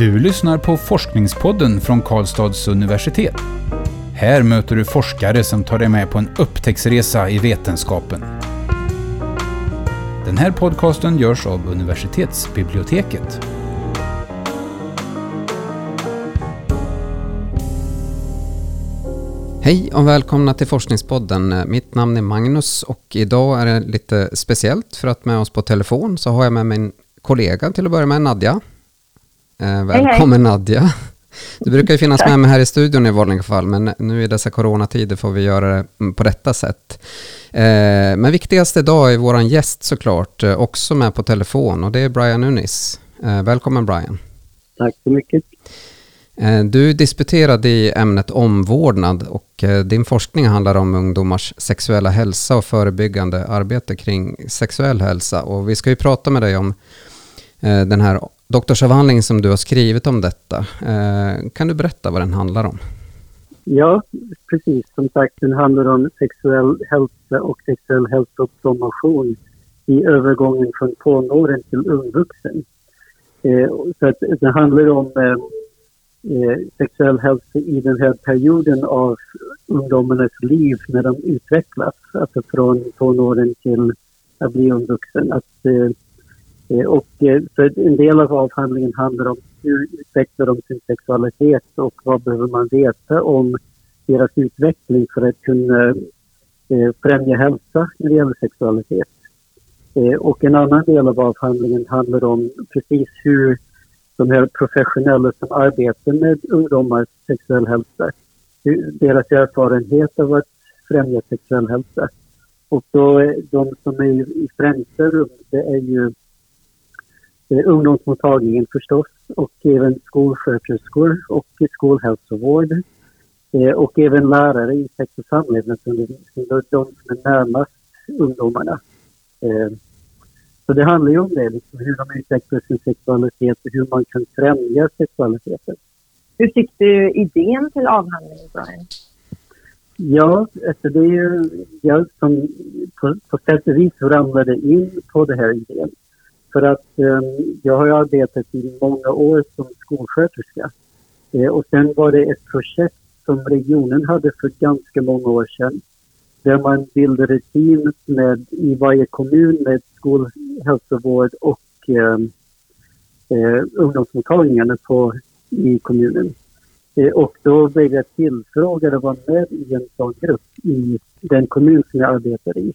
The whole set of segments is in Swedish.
Du lyssnar på Forskningspodden från Karlstads universitet. Här möter du forskare som tar dig med på en upptäcktsresa i vetenskapen. Den här podcasten görs av universitetsbiblioteket. Hej och välkomna till Forskningspodden. Mitt namn är Magnus och idag är det lite speciellt för att med oss på telefon så har jag med min kollega till att börja med, Nadja. Eh, välkommen hej, hej. Nadja. Du brukar ju finnas med mig här i studion i vanliga fall, men nu i dessa coronatider får vi göra det på detta sätt. Eh, men viktigast idag är vår gäst såklart, eh, också med på telefon och det är Brian Unis. Eh, välkommen Brian. Tack så mycket. Eh, du disputerade i ämnet omvårdnad och eh, din forskning handlar om ungdomars sexuella hälsa och förebyggande arbete kring sexuell hälsa. Och vi ska ju prata med dig om den här doktorsavhandlingen som du har skrivit om detta. Eh, kan du berätta vad den handlar om? Ja, precis. Som sagt, den handlar om sexuell hälsa och sexuell hälsa i övergången från tonåren till ungvuxen. Eh, så att det handlar om eh, eh, sexuell hälsa i den här perioden av ungdomarnas liv när de utvecklas, alltså från tonåren till att bli ungvuxen. Att, eh Eh, och, eh, för en del av avhandlingen handlar om hur utvecklar de sin sexualitet och vad behöver man veta om deras utveckling för att kunna eh, främja hälsa när det gäller sexualitet. Och en annan del av avhandlingen handlar om precis hur de här professionella som arbetar med ungdomars sexuell hälsa. Deras erfarenhet av att främja sexuell hälsa. Och då, de som är i främsta rummet, det är ju ungdomsmottagningen förstås och även skolsköterskor och skolhälsovård. Eh, och även lärare i sex och samlevnadsundervisning, de som är närmast ungdomarna. Eh, så det handlar ju om det, liksom, hur de utvecklar sin sexualitet och hur man kan främja sexualiteten. Hur fick du idén till avhandlingen, Brian? Ja, alltså det är ju jag som på, på sätt och vis ramlade in på den här idén. För att eh, jag har arbetat i många år som skolsköterska. Eh, och sen var det ett projekt som regionen hade för ganska många år sedan där man bildade team med, i varje kommun med skolhälsovård och eh, eh, ungdomsmottagningarna på, i kommunen. Eh, och då blev jag tillfrågad att vara med i en sån grupp i den kommun som jag arbetar i.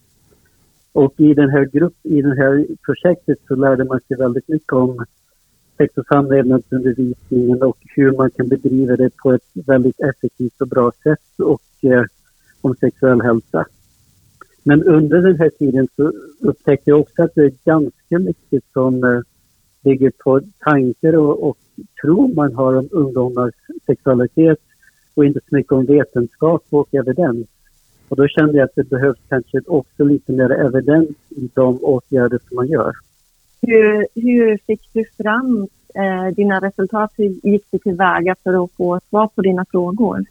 Och i den här grupp, i det här projektet så lärde man sig väldigt mycket om sex och samlevnadsundervisningen och hur man kan bedriva det på ett väldigt effektivt och bra sätt och eh, om sexuell hälsa. Men under den här tiden så upptäckte jag också att det är ganska mycket som eh, bygger på tankar och, och tro man har om ungdomars sexualitet och inte så mycket om vetenskap och evidens. Och då kände jag att det behövs kanske också lite mer evidens i de åtgärder som man gör. Hur, hur fick du fram eh, dina resultat? Hur gick du tillväga för att få svar på dina frågor?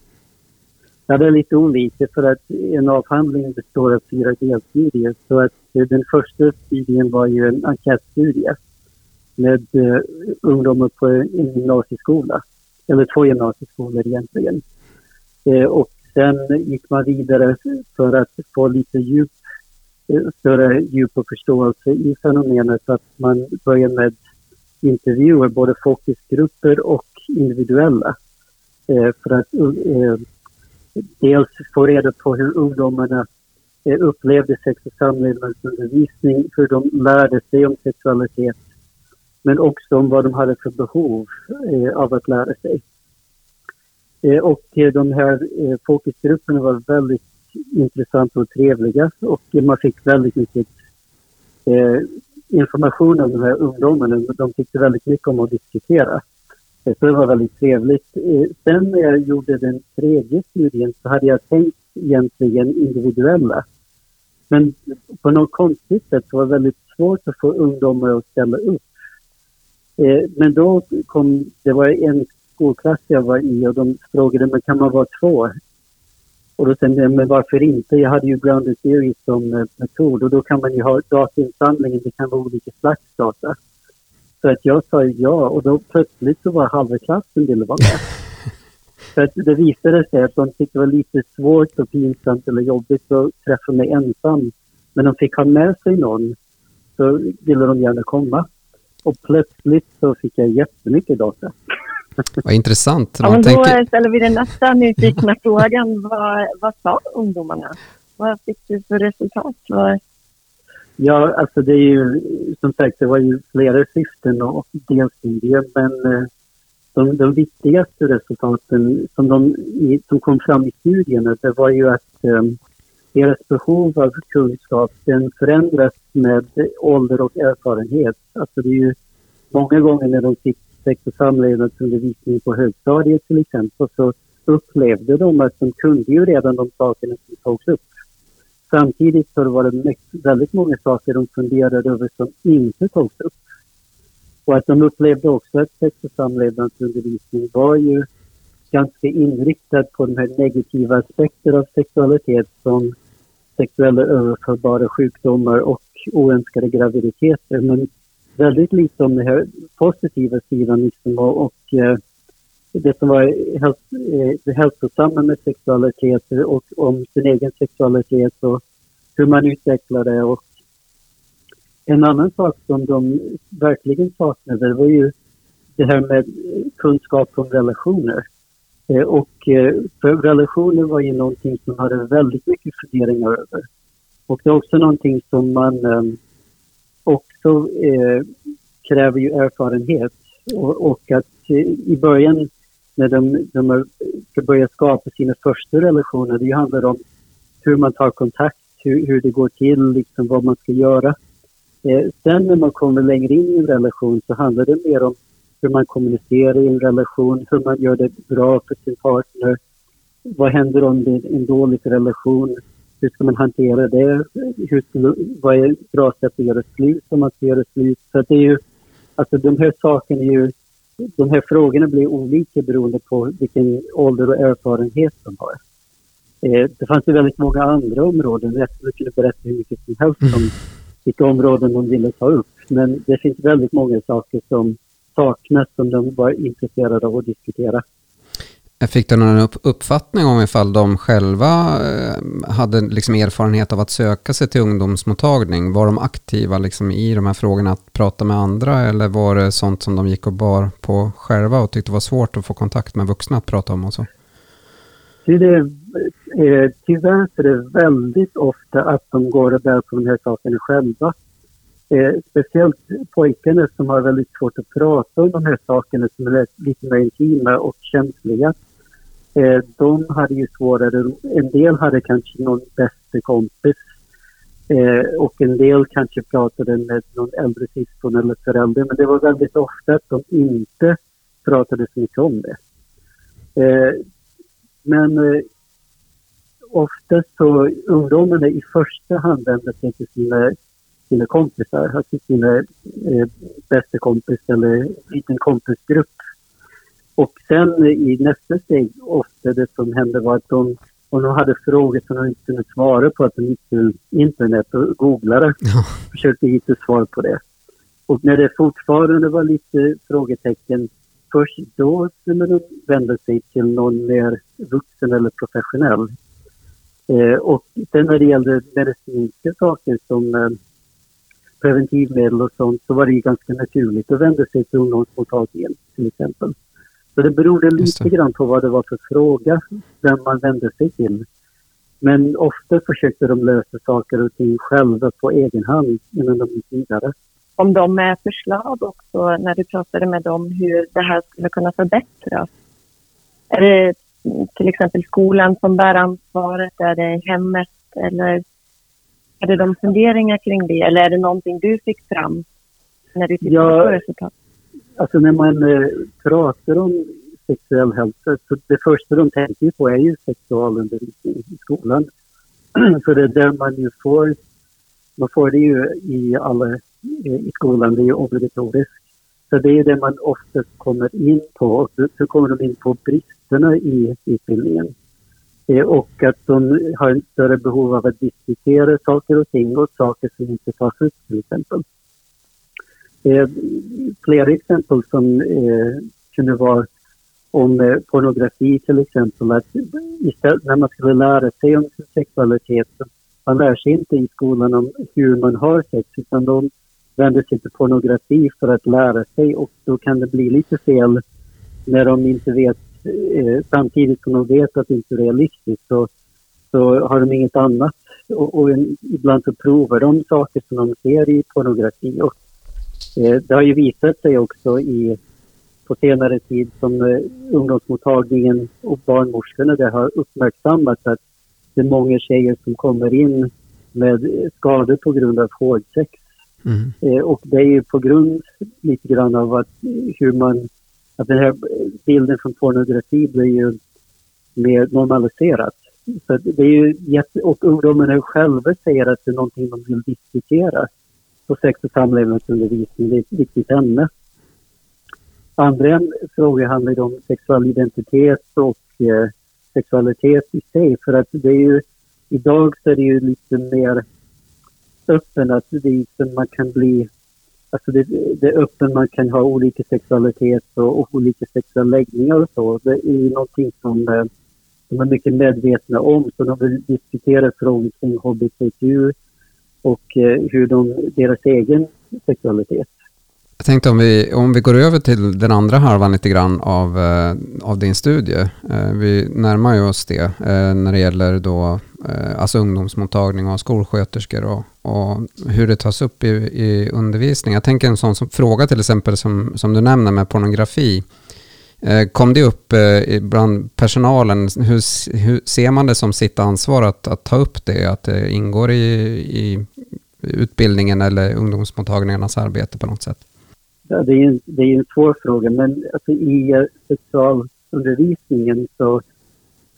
Ja, det är lite olika för att en avhandling består av fyra delstudier. Så att den första studien var ju en enkätstudie med uh, ungdomar på en gymnasieskola, eller två gymnasieskolor egentligen. Uh, och sen gick man vidare för att få lite djup, eh, större djup och förståelse i fenomenet att man började med intervjuer, både fokusgrupper och individuella. Eh, för att eh, dels få reda på hur ungdomarna upplevde sex och samlevnadsundervisning, hur de lärde sig om sexualitet, men också om vad de hade för behov av att lära sig. Eh, och eh, de här eh, fokusgrupperna var väldigt intressanta och trevliga och man fick väldigt mycket eh, information om de här ungdomarna. De tyckte väldigt mycket om att diskutera. Så det var väldigt trevligt. Eh, sen när jag gjorde den tredje studien så hade jag tänkt egentligen individuella. Men på något konstigt sätt så var det väldigt svårt att få ungdomar att ställa upp. Eh, men då kom, det var en skolklass jag var i och de frågade men kan man vara två? Och då tänkte jag, men varför inte? Jag hade ju grounded theory som eh, metod och då kan man ju ha datainsamlingen, det kan vara olika slags data. Så att jag sa ja och då plötsligt så var halva klassen ville vara med. Så att det visade sig att de tyckte det var lite svårt och pinsamt eller jobbigt att träffa mig ensam. Men de fick ha med sig någon så ville de gärna komma. Och plötsligt så fick jag jättemycket data. Vad intressant. Ja, men då tänker... ställer vi den nästa nyfikna frågan. Vad, vad sa ungdomarna? Vad fick du för resultat? Vad... Ja, alltså det är ju som sagt, det var ju flera syften och delstudier, men eh, de, de viktigaste resultaten som, de, som kom fram i studierna, det var ju att um, deras behov av kunskap den förändras med ålder och erfarenhet. Alltså det är ju många gånger när de fick sex och samlevnadsundervisning på högstadiet till exempel så upplevde de att de kunde ju redan de sakerna som togs upp. Samtidigt så var det väldigt många saker de funderade över som inte togs upp. Och att de upplevde också att sex och samlevnadsundervisning var ju ganska inriktad på de här negativa aspekter av sexualitet som sexuella överförbara sjukdomar och oönskade graviditeter. Men väldigt lite om den här positiva sidan liksom och, och eh, det som var häls eh, det hälsosamma med sexualitet och om sin egen sexualitet och hur man utvecklar det. Och en annan sak som de verkligen saknade var ju det här med kunskap om relationer. Eh, och eh, för relationer var ju någonting som hade väldigt mycket funderingar över. Och det är också någonting som man eh, också eh, kräver ju erfarenhet. Och, och att eh, i början när de, de ska börja skapa sina första relationer. Det handlar om hur man tar kontakt, hur, hur det går till, liksom vad man ska göra. Eh, sen när man kommer längre in i en relation så handlar det mer om hur man kommunicerar i en relation, hur man gör det bra för sin partner. Vad händer om det är en dålig relation? Hur ska man hantera det? Hur vad är ett bra sätt att göra slut om man ska göra slut? Så det är ju, alltså de här sakerna är ju de här frågorna blir olika beroende på vilken ålder och erfarenhet de har. Eh, det fanns ju väldigt många andra områden. Jag skulle kunna berätta hur mycket som helst om mm. vilka områden de ville ta upp. Men det finns väldigt många saker som saknas som de var intresserade av att diskutera. Fick du någon uppfattning om ifall de själva eh, hade liksom erfarenhet av att söka sig till ungdomsmottagning? Var de aktiva liksom i de här frågorna att prata med andra eller var det sånt som de gick och bar på själva och tyckte var svårt att få kontakt med vuxna att prata om och så? Det, eh, tyvärr är det väldigt ofta att de går och bär på de här sakerna själva. Eh, speciellt pojkarna som har väldigt svårt att prata om de här sakerna som är lite mer intima och känsliga. Eh, de hade ju svårare, en del hade kanske någon bästa kompis eh, och en del kanske pratade med någon äldre syskon eller förälder men det var väldigt ofta att de inte pratade så mycket om det. Eh, men eh, ofta så ungdomarna i första hand vände sig till sina, sina kompisar, alltså sina eh, bästa kompis eller liten kompisgrupp och sen i nästa steg, ofta det som hände var att de, om de hade frågor som de inte kunde svara på, att de gick till internet och googlade, ja. försökte hitta svar på det. Och när det fortfarande var lite frågetecken, först då skulle de vända sig till någon mer vuxen eller professionell. Eh, och sen när det gällde medicinska saker som eh, preventivmedel och sånt så var det ganska naturligt att vända sig till ungdomsmottagningen till exempel. Så det berodde lite grann på vad det var för fråga, vem man vände sig till. Men ofta försökte de lösa saker och ting själva på egen hand innan de gick vidare. Om de med förslag också, när du pratade med dem, hur det här skulle kunna förbättras? Är det till exempel skolan som bär ansvaret? Är det hemmet? Eller är det de funderingar kring det? Eller är det någonting du fick fram när du tittade ja, på resultat? Alltså när man eh, pratar om sexuell hälsa, så det första de tänker på är ju sexualundervisning i skolan. För det är där man ju får, man får det ju i alla, eh, i skolan, det är ju obligatoriskt. Så det är det man oftast kommer in på. Och så kommer de in på bristerna i utbildningen. Eh, och att de har en större behov av att diskutera saker och ting och saker som inte tas upp till exempel. Eh, flera exempel som eh, kunde vara om eh, pornografi till exempel. Att istället när man skulle lära sig om sexualitet, man lär sig inte i skolan om hur man har sex utan de vänder sig till pornografi för att lära sig och då kan det bli lite fel när de inte vet, eh, samtidigt som de vet att det inte är realistiskt så, så har de inget annat. Och, och ibland så provar de saker som de ser i pornografi. Och, det har ju visat sig också i, på senare tid som eh, ungdomsmottagningen och barnmorskorna där har uppmärksammat att det är många tjejer som kommer in med skador på grund av hårdsex. Mm. Eh, och det är ju på grund lite grann av att hur man, att den här bilden från pornografi blir ju mer normaliserat. Så det är ju och ungdomarna själva säger att det är någonting de vill diskutera på sex och samlevnadsundervisning. Det är ett viktigt ämne. Andra frågor handlar om sexuell identitet och eh, sexualitet i sig. För att det är ju, idag så är det ju lite mer öppen att det, man kan bli, alltså det, det är öppen, man kan ha olika sexualitet och, och olika sexuella läggningar och så. Det är ju någonting som eh, de är mycket medvetna om. Så de vill diskutera frågor kring hbtq och eh, hur de, deras egen sexualitet. Jag tänkte om vi, om vi går över till den andra halvan lite grann av, eh, av din studie. Eh, vi närmar ju oss det när det gäller då, alltså ungdomsmottagning och skolsköterskor och, och hur det tas upp i, i undervisning. Jag tänker en sån som, fråga till exempel som, som du nämner med pornografi. Kom det upp bland personalen? Hur, hur, ser man det som sitt ansvar att, att ta upp det? Att det ingår i, i utbildningen eller ungdomsmottagningarnas arbete på något sätt? Ja, det, är en, det är en svår fråga, men alltså, i eh, sexualundervisningen så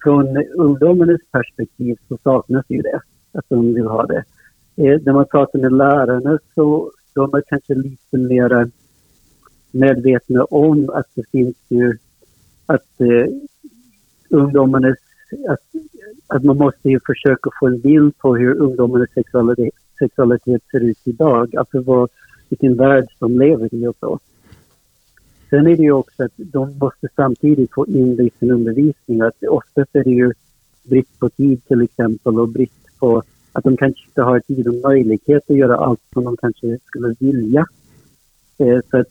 från ungdomarnas perspektiv så saknas ju det, att de vill ha det. Eh, när man pratar med lärarna så de är kanske lite mer medvetna om att det finns ju att eh, ungdomarnas, att, att man måste ju försöka få en bild på hur ungdomarnas sexualitet, sexualitet ser ut idag, alltså vad, vilken värld de lever i och så. Sen är det ju också att de måste samtidigt få in det i sin undervisning. Att oftast är det ju brist på tid till exempel och brist på att de kanske inte har tid och möjlighet att göra allt som de kanske skulle vilja. Eh, så att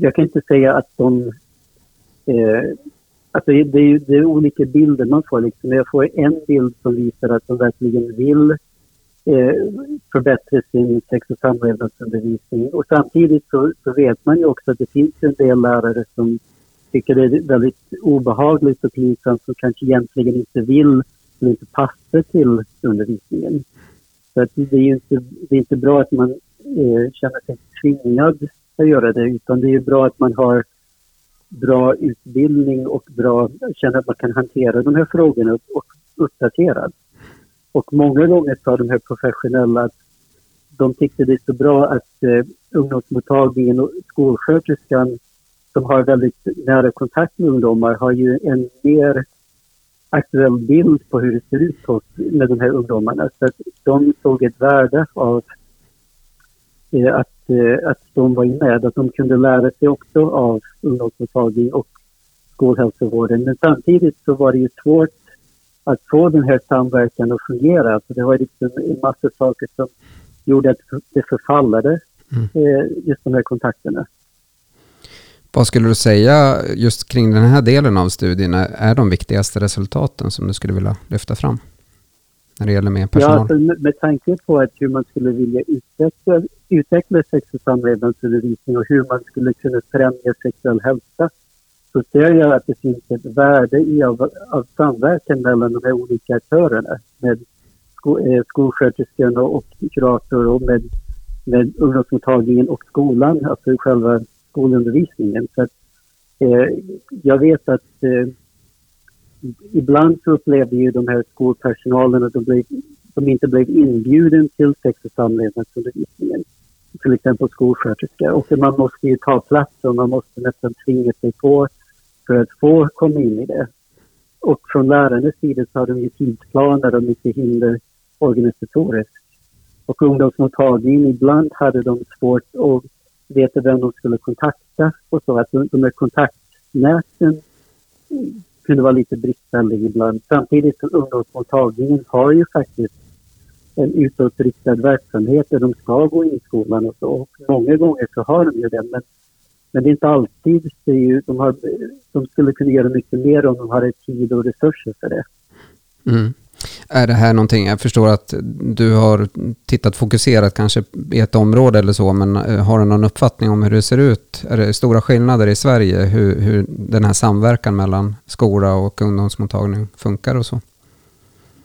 jag kan inte säga att de... Eh, alltså det, är, det är olika bilder man får. Liksom. Jag får en bild som visar att de verkligen vill eh, förbättra sin sex och samlevnadsundervisning. Och samtidigt så, så, vet man ju också att det finns en del lärare som tycker det är väldigt obehagligt och pinsamt och kanske egentligen inte vill eller inte passar till undervisningen. Så att det är ju inte, det är inte bra att man eh, känner sig tvingad att göra det, utan det är bra att man har bra utbildning och bra, känner att man kan hantera de här frågorna och uppdaterad. Och många gånger sa de här professionella att de tyckte det är så bra att eh, ungdomsmottagningen och skolsköterskan som har väldigt nära kontakt med ungdomar har ju en mer aktuell bild på hur det ser ut med de här ungdomarna. Så att de såg ett värde av eh, att Eh, att de var med, att de kunde lära sig också av ungdomsmottagning och skolhälsovården. Men samtidigt så var det ju svårt att få den här samverkan att fungera. För det var liksom en massa saker som gjorde att det förfallade, mm. Eh, just de här kontakterna. Vad skulle du säga just kring den här delen av studien är de viktigaste resultaten som du skulle vilja lyfta fram? när det gäller mer personal? Ja, alltså, med tanke på att hur man skulle vilja utveckla, utveckla sex och samlevnadsundervisning och hur man skulle kunna främja sexuell hälsa så ser jag att det finns ett värde i av, av samverkan mellan de här olika aktörerna med sko, eh, skolsköterskan och, och kurator och med, med ungdomsmottagningen och skolan, alltså själva skolundervisningen. Så att, eh, jag vet att eh, ibland så upplevde ju de här skolpersonalen att de, blev, de inte blev inbjuden till sex och samlevnadsundervisningen. Till exempel skolsköterska. Och man måste ju ta plats och man måste nästan tvinga sig på för att få komma in i det. Och från lärarnas sida så har de ju tidsplaner och mycket hinder organisatoriskt. Och ungdomsmottagningen, ibland hade de svårt att veta vem de skulle kontakta och så. Att de här kontaktnäten kunde vara lite bristfälliga ibland. Samtidigt som ungdomsmottagningen har ju faktiskt en utåtriktad verksamhet där de ska gå in i skolan och så. Och många gånger så har de ju det. Men, men det är inte alltid. Det ju, de, har, de skulle kunna göra mycket mer om de hade tid och resurser för det. Mm. Är det här någonting, jag förstår att du har tittat fokuserat kanske i ett område eller så, men eh, har du någon uppfattning om hur det ser ut? Är det stora skillnader i Sverige hur, hur den här samverkan mellan skola och ungdomsmottagning funkar och så?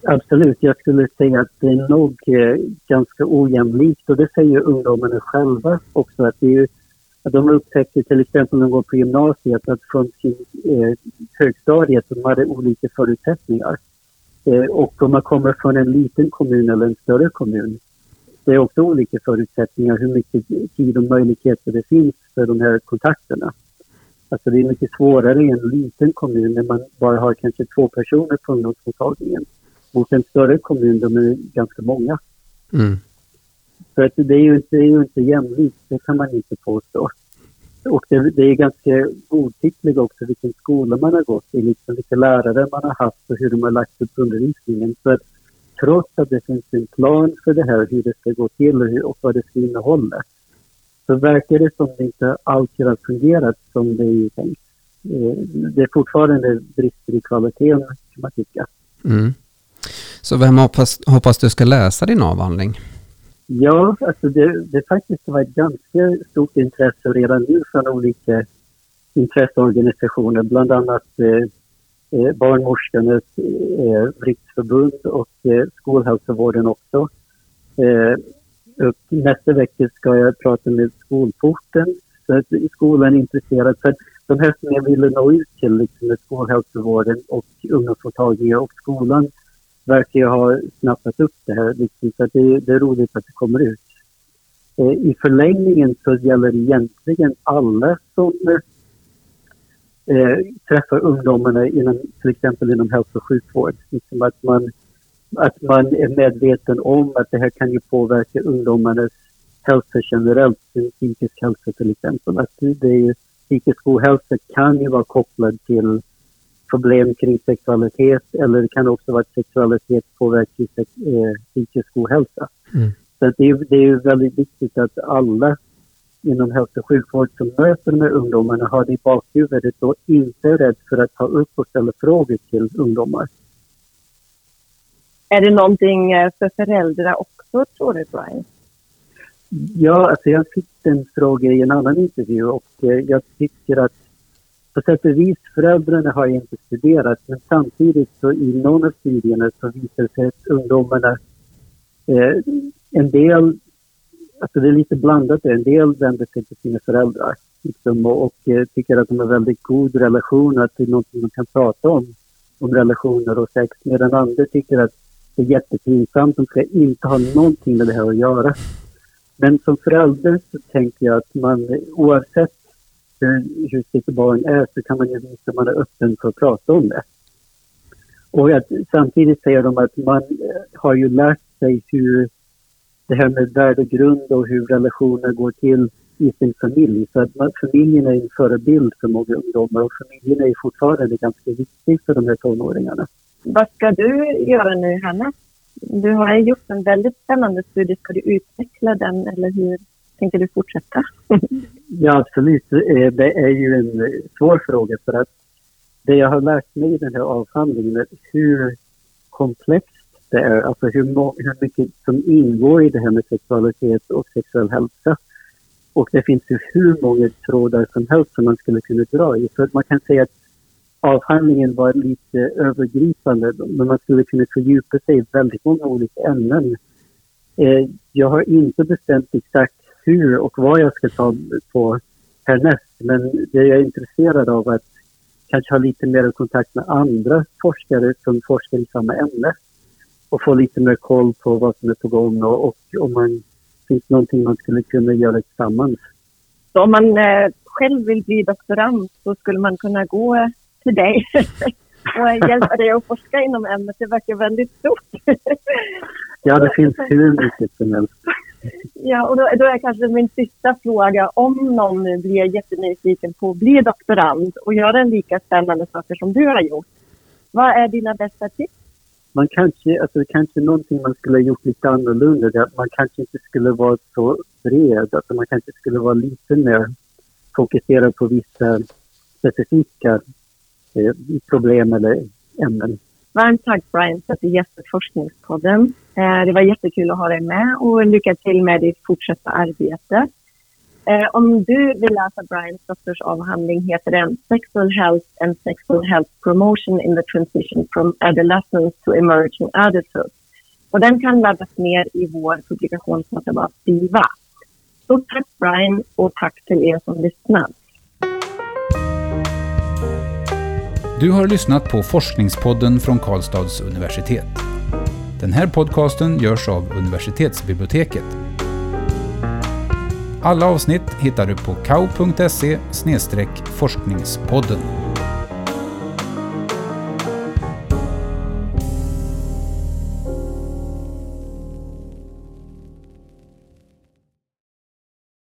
Absolut, jag skulle säga att det är nog eh, ganska ojämlikt och det säger ungdomarna själva också att det är att de upptäckte, till exempel när de går på gymnasiet att från sin eh, högstadiet de hade olika förutsättningar. Eh, och om man kommer från en liten kommun eller en större kommun, det är också olika förutsättningar hur mycket tid och möjligheter det finns för de här kontakterna. Alltså det är mycket svårare i en liten kommun när man bara har kanske två personer på ungdomsmottagningen. Mot en större kommun där är ganska många. Mm. För att det, är ju, det är ju inte jämlikt, det kan man inte påstå. Och det, det är ganska godtyckligt också vilken skola man har gått i, liksom vilka lärare man har haft och hur de har lagt upp undervisningen. Så att trots att det finns en plan för det här, hur det ska gå till och, hur, och vad det ska innehålla, så verkar det som det inte alltid har fungerat som det är tänkt. Eh, det är fortfarande brister i kvaliteten, kan man tycka. Mm. Så vem hoppas, hoppas du ska läsa din avhandling? Ja, alltså det, det faktiskt var ett ganska stort intresse redan nu från olika intresseorganisationer, bland annat eh, eh Barnmorskornas eh, riksförbund och eh, Skolhälsovården också. Eh, och nästa vecka ska jag prata med Skolporten, så att skolan är intresserad. För de här som jag ville nå ut till, liksom skolhälsovården och ungdomsmottagningen och skolan, verkar ju ha snappat upp det här. Liksom, så det, det, är roligt att det kommer ut. Eh, I förlängningen så gäller det egentligen alla som eh, träffar ungdomarna inom, till exempel inom hälso och sjukvård. Liksom att, man, att man är medveten om att det här kan ju påverka ungdomarnas hälsa generellt, psykisk hälsa till exempel. Att det är, psykisk ohälsa kan ju vara kopplad till problem kring sexualitet eller det kan också vara att sexualitet påverkar eh, psykisk ohälsa. Mm. Så det är, det är väldigt viktigt att alla inom hälso och sjukvård som möter här ungdomarna har det i bakhuvudet och inte är rädd för att ta upp och ställa frågor till ungdomar. Är det någonting eh, för föräldrar också, tror du, Brian? Ja, alltså jag fick en fråga i en annan intervju och eh, jag tycker att på sätt och vis, föräldrarna har inte studerat men samtidigt så i någon av studierna så visar det sig att ungdomarna, eh, en del, alltså det är lite blandat, en del vänder sig till sina föräldrar liksom, och, och eh, tycker att de har väldigt god relation, att det är någonting man kan prata om, om relationer och sex, medan andra tycker att det är jättepinsamt, de ska inte ha någonting med det här att göra. Men som förälder så tänker jag att man oavsett hur, hur sitt barn är så kan man ju visa att man är öppen för att prata om det. Och att, samtidigt säger de att man eh, har ju lärt sig hur det här med värdegrund och hur relationer går till i sin familj. Så att man, familjen är en förebild för många ungdomar och familjen är fortfarande ganska viktig för de här tonåringarna. Vad ska du göra nu, Hanna? Du har gjort en väldigt spännande studie. Ska du utveckla den eller hur tänker du fortsätta? ja, absolut. Eh, det är ju en eh, svår fråga för att det jag har lärt mig i den här avhandlingen är hur komplext det är, alltså hur, hur mycket som ingår i det här med sexualitet och sexuell hälsa. Och det finns ju hur många trådar som helst som man skulle kunna dra i. Så man kan säga att avhandlingen var lite övergripande, men man skulle kunna fördjupa sig i väldigt många olika ämnen. Eh, jag har inte bestämt exakt hur och vad jag ska ta på härnäst. Men det jag är intresserad av är att kanske ha lite mer kontakt med andra forskare som forskar i samma ämne och få lite mer koll på vad som är på gång och, och om man finns någonting man skulle kunna göra tillsammans. Så om man eh, själv vill bli doktorand så skulle man kunna gå till dig och hjälpa dig att forska inom ämnet. Det verkar väldigt stort. ja, det finns hur mycket som helst. Ja, och då, då är kanske min sista fråga, om någon nu blir jättenyfiken på att bli doktorand och göra lika spännande saker som du har gjort, vad är dina bästa tips? Man kanske, alltså kanske någonting man skulle ha gjort lite annorlunda, det att man kanske inte skulle vara så bred, alltså man kanske skulle vara lite mer fokuserad på vissa specifika eh, problem eller ämnen. Varmt tack Brian för att du gästade Forskningspodden. Eh, det var jättekul att ha dig med och lycka till med ditt fortsatta arbete. Eh, om du vill läsa Brians doktorsavhandling heter den Sexual Health and Sexual Health Promotion in the Transition from Adolescence to Emerging Adulthood. Och den kan laddas ner i vår publikationsdatabas DIVA. Så tack Brian och tack till er som lyssnat. Du har lyssnat på Forskningspodden från Karlstads universitet. Den här podcasten görs av universitetsbiblioteket. Alla avsnitt hittar du på kau.se forskningspodden.